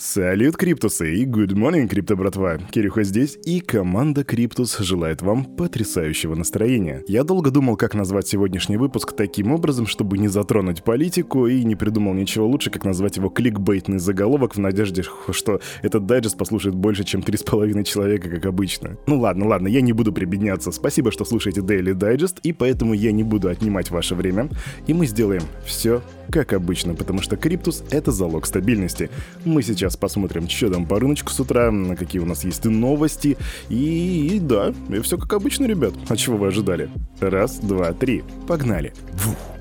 Салют, Криптусы, и good morning, Крипто братва. Кирюха здесь, и команда Криптус желает вам потрясающего настроения. Я долго думал, как назвать сегодняшний выпуск таким образом, чтобы не затронуть политику, и не придумал ничего лучше, как назвать его кликбейтный заголовок в надежде, что этот дайджест послушает больше, чем 3,5 человека, как обычно. Ну ладно, ладно, я не буду прибедняться. Спасибо, что слушаете Daily Digest, и поэтому я не буду отнимать ваше время, и мы сделаем все как обычно, потому что Криптус — это залог стабильности. Мы сейчас посмотрим, что там по рыночку с утра, какие у нас есть новости, и, и да, и все как обычно, ребят. А чего вы ожидали? Раз, два, три. Погнали. Фух.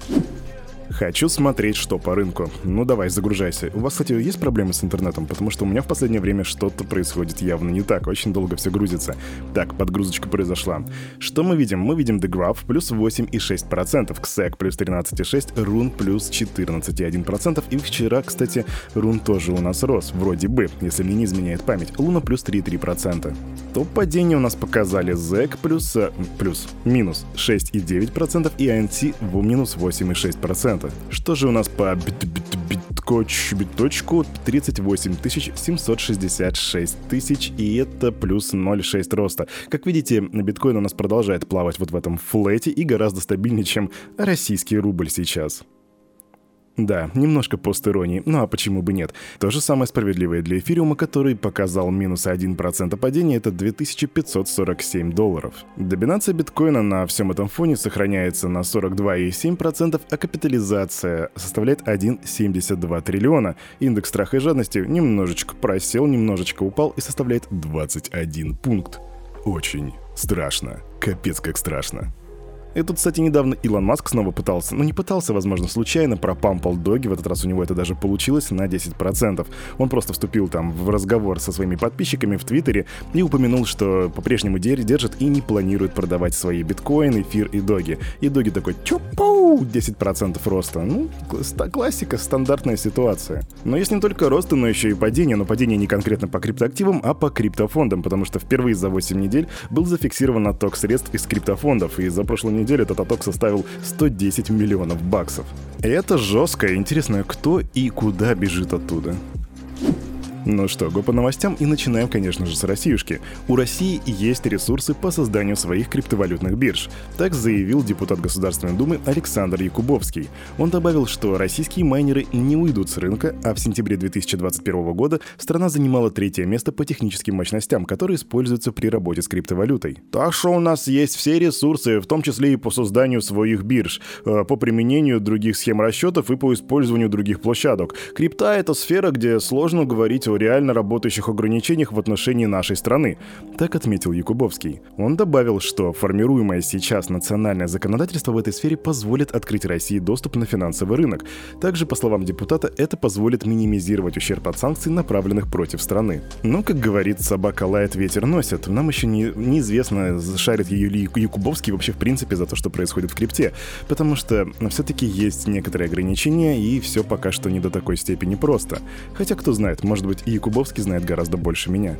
Хочу смотреть, что по рынку. Ну давай, загружайся. У вас, кстати, есть проблемы с интернетом? Потому что у меня в последнее время что-то происходит явно не так. Очень долго все грузится. Так, подгрузочка произошла. Что мы видим? Мы видим The Graph плюс 8,6%, KSEC плюс 13,6%, Run плюс 14,1%. И вчера, кстати, Run тоже у нас рос, вроде бы, если мне не изменяет память. Луна плюс 3,3%. Топ падения у нас показали ZEC плюс, э, плюс минус 6,9% и ANT в минус 8,6%. Что же у нас по биткоч, биточку 38 766 тысяч, и это плюс 0,6 роста. Как видите, биткоин у нас продолжает плавать вот в этом флете и гораздо стабильнее, чем российский рубль сейчас. Да, немножко постиронии, ну а почему бы нет? То же самое справедливое для эфириума, который показал минус 1% падения, это 2547 долларов. Доминация биткоина на всем этом фоне сохраняется на 42,7%, а капитализация составляет 1,72 триллиона. Индекс страха и жадности немножечко просел, немножечко упал и составляет 21 пункт. Очень страшно. Капец как страшно. Тут, кстати, недавно Илон Маск снова пытался, ну не пытался, возможно, случайно, пропампал доги, в этот раз у него это даже получилось на 10%. Он просто вступил там в разговор со своими подписчиками в Твиттере и упомянул, что по-прежнему держит и не планирует продавать свои биткоины, эфир и доги. И доги такой, чупу, 10% роста. Ну, классика, стандартная ситуация. Но есть не только росты, но еще и падение, но падение не конкретно по криптоактивам, а по криптофондам, потому что впервые за 8 недель был зафиксирован отток средств из криптофондов, и за прошлую неделю неделю этот отток составил 110 миллионов баксов. Это жестко. Интересно, кто и куда бежит оттуда. Ну что, го по новостям и начинаем, конечно же, с Россиюшки. У России есть ресурсы по созданию своих криптовалютных бирж. Так заявил депутат Государственной Думы Александр Якубовский. Он добавил, что российские майнеры не уйдут с рынка, а в сентябре 2021 года страна занимала третье место по техническим мощностям, которые используются при работе с криптовалютой. Так что у нас есть все ресурсы, в том числе и по созданию своих бирж, э, по применению других схем расчетов и по использованию других площадок. Крипта — это сфера, где сложно говорить о реально работающих ограничениях в отношении нашей страны, так отметил Якубовский. Он добавил, что формируемое сейчас национальное законодательство в этой сфере позволит открыть России доступ на финансовый рынок. Также, по словам депутата, это позволит минимизировать ущерб от санкций, направленных против страны. Но, как говорит, собака лает, ветер носит. Нам еще не, неизвестно, шарит ее ли Якубовский вообще в принципе за то, что происходит в крипте, потому что все-таки есть некоторые ограничения, и все пока что не до такой степени просто. Хотя, кто знает, может быть, и Кубовский знает гораздо больше меня.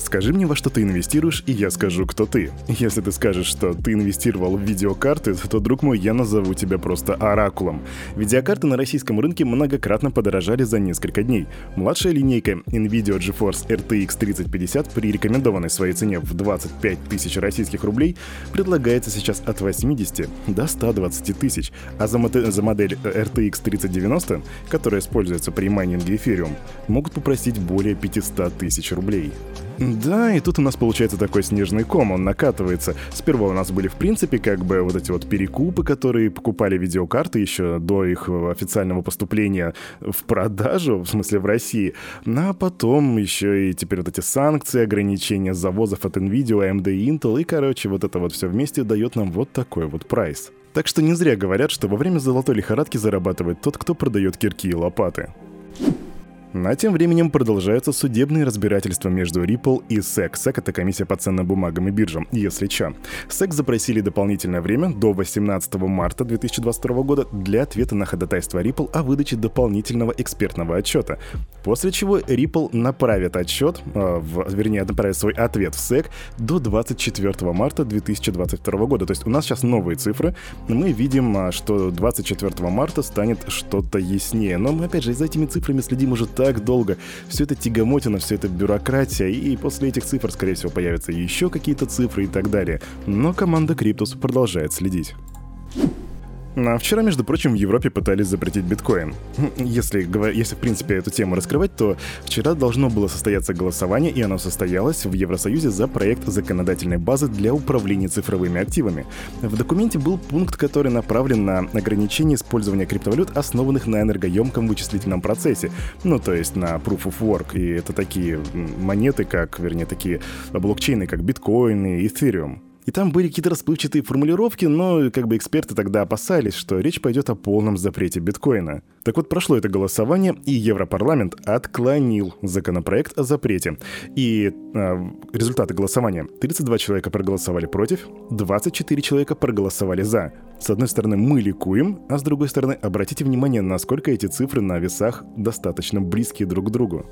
Скажи мне, во что ты инвестируешь, и я скажу, кто ты. Если ты скажешь, что ты инвестировал в видеокарты, то, друг мой, я назову тебя просто оракулом. Видеокарты на российском рынке многократно подорожали за несколько дней. Младшая линейка NVIDIA GeForce RTX 3050 при рекомендованной своей цене в 25 тысяч российских рублей предлагается сейчас от 80 до 120 тысяч, а за, модель, за модель RTX 3090, которая используется при майнинге Ethereum, могут попросить более 500 тысяч рублей. Да, и тут у нас получается такой снежный ком, он накатывается. Сперва у нас были, в принципе, как бы вот эти вот перекупы, которые покупали видеокарты еще до их официального поступления в продажу, в смысле в России. Ну, а потом еще и теперь вот эти санкции, ограничения завозов от NVIDIA, AMD и Intel, и, короче, вот это вот все вместе дает нам вот такой вот прайс. Так что не зря говорят, что во время золотой лихорадки зарабатывает тот, кто продает кирки и лопаты. А тем временем продолжаются судебные разбирательства между Ripple и SEC. SEC — это комиссия по ценным бумагам и биржам, если чё. SEC запросили дополнительное время до 18 марта 2022 года для ответа на ходатайство Ripple о выдаче дополнительного экспертного отчета. После чего Ripple направит отчет, э, в, вернее, направит свой ответ в SEC до 24 марта 2022 года. То есть у нас сейчас новые цифры. Мы видим, а, что 24 марта станет что-то яснее. Но мы, опять же, за этими цифрами следим уже так долго. Все это тягомотина, все это бюрократия, и после этих цифр, скорее всего, появятся еще какие-то цифры и так далее. Но команда Криптус продолжает следить. А вчера, между прочим, в Европе пытались запретить биткоин. Если, если, в принципе, эту тему раскрывать, то вчера должно было состояться голосование, и оно состоялось в Евросоюзе за проект законодательной базы для управления цифровыми активами. В документе был пункт, который направлен на ограничение использования криптовалют, основанных на энергоемком вычислительном процессе, ну, то есть на Proof of Work. И это такие монеты, как, вернее, такие блокчейны, как биткоин и Ethereum. И там были какие-то расплывчатые формулировки, но как бы эксперты тогда опасались, что речь пойдет о полном запрете биткоина. Так вот, прошло это голосование, и Европарламент отклонил законопроект о запрете. И э, результаты голосования. 32 человека проголосовали против, 24 человека проголосовали за. С одной стороны, мы ликуем, а с другой стороны, обратите внимание, насколько эти цифры на весах достаточно близкие друг к другу.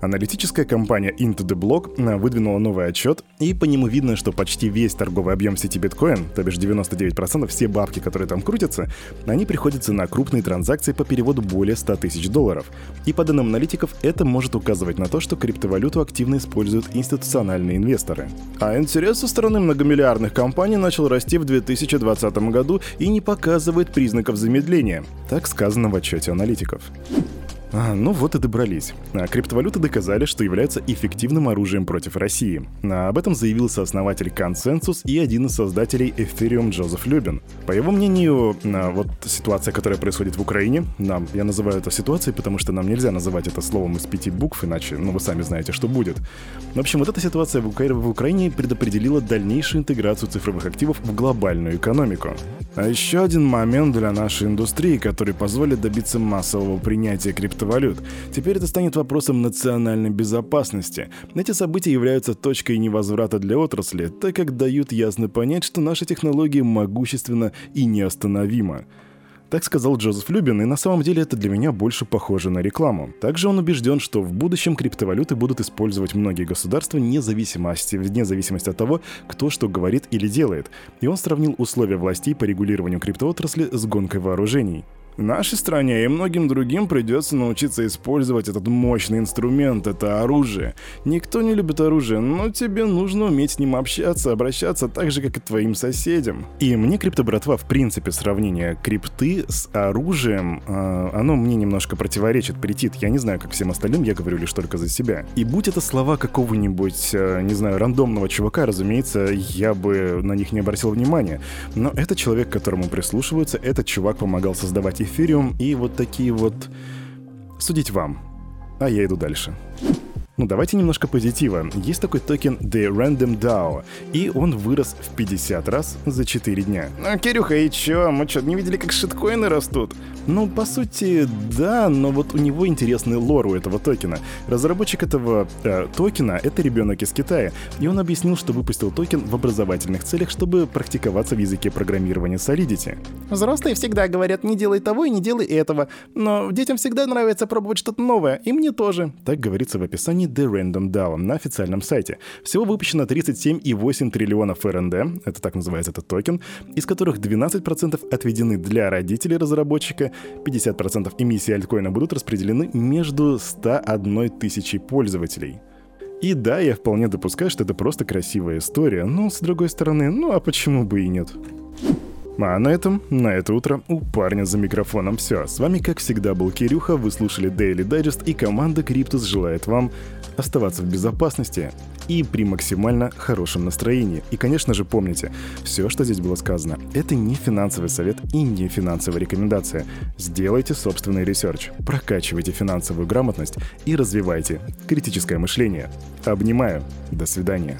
Аналитическая компания Into the Block э, выдвинула новый отчет, и по нему видно, что почти весь торговый объем сети биткоин, то бишь 99% все бабки, которые там крутятся, они приходятся на крупные транзакции по переводу более 100 тысяч долларов. И по данным аналитиков, это может указывать на то, что криптовалюту активно используют институциональные инвесторы. А интерес со стороны многомиллиардных компаний начал расти в 2020 году и не показывает признаков замедления, так сказано в отчете аналитиков. А, ну вот и добрались. А, криптовалюты доказали, что являются эффективным оружием против России. А, об этом заявил сооснователь Consensus и один из создателей Ethereum Джозеф Любин. По его мнению, вот ситуация, которая происходит в Украине, нам, я называю это ситуацией, потому что нам нельзя называть это словом из пяти букв, иначе, ну вы сами знаете, что будет. В общем, вот эта ситуация в, Укра... в Украине предопределила дальнейшую интеграцию цифровых активов в глобальную экономику. А еще один момент для нашей индустрии, который позволит добиться массового принятия криптовалют криптовалют. Теперь это станет вопросом национальной безопасности. Эти события являются точкой невозврата для отрасли, так как дают ясно понять, что наша технология могущественна и неостановима. Так сказал Джозеф Любин, и на самом деле это для меня больше похоже на рекламу. Также он убежден, что в будущем криптовалюты будут использовать многие государства вне зависимости, вне зависимости от того, кто что говорит или делает. И он сравнил условия властей по регулированию криптоотрасли с гонкой вооружений. Нашей стране и многим другим придется научиться использовать этот мощный инструмент, это оружие. Никто не любит оружие, но тебе нужно уметь с ним общаться, обращаться так же, как и твоим соседям. И мне криптобратва, в принципе, сравнение крипты с оружием, э, оно мне немножко противоречит, претит. Я не знаю, как всем остальным, я говорю лишь только за себя. И будь это слова какого-нибудь, э, не знаю, рандомного чувака, разумеется, я бы на них не обратил внимания. Но это человек, к которому прислушиваются, этот чувак помогал создавать эфириум и вот такие вот... Судить вам. А я иду дальше. Ну, давайте немножко позитива. Есть такой токен The Random DAO, и он вырос в 50 раз за 4 дня. Ну, Кирюха, и чё? Мы что, не видели, как шиткоины растут? Ну, по сути, да, но вот у него интересный лор у этого токена. Разработчик этого э, токена — это ребенок из Китая, и он объяснил, что выпустил токен в образовательных целях, чтобы практиковаться в языке программирования Solidity. Взрослые всегда говорят, не делай того и не делай этого, но детям всегда нравится пробовать что-то новое, и мне тоже. Так говорится в описании компании The Random DAO на официальном сайте. Всего выпущено 37,8 триллионов RND, это так называется этот токен, из которых 12% отведены для родителей разработчика, 50% эмиссии альткоина будут распределены между 101 тысячей пользователей. И да, я вполне допускаю, что это просто красивая история, но с другой стороны, ну а почему бы и нет? А на этом, на это утро у парня за микрофоном все. С вами, как всегда, был Кирюха, вы слушали Daily Digest, и команда Криптус желает вам оставаться в безопасности и при максимально хорошем настроении. И, конечно же, помните, все, что здесь было сказано, это не финансовый совет и не финансовая рекомендация. Сделайте собственный research, прокачивайте финансовую грамотность и развивайте критическое мышление. Обнимаю. До свидания.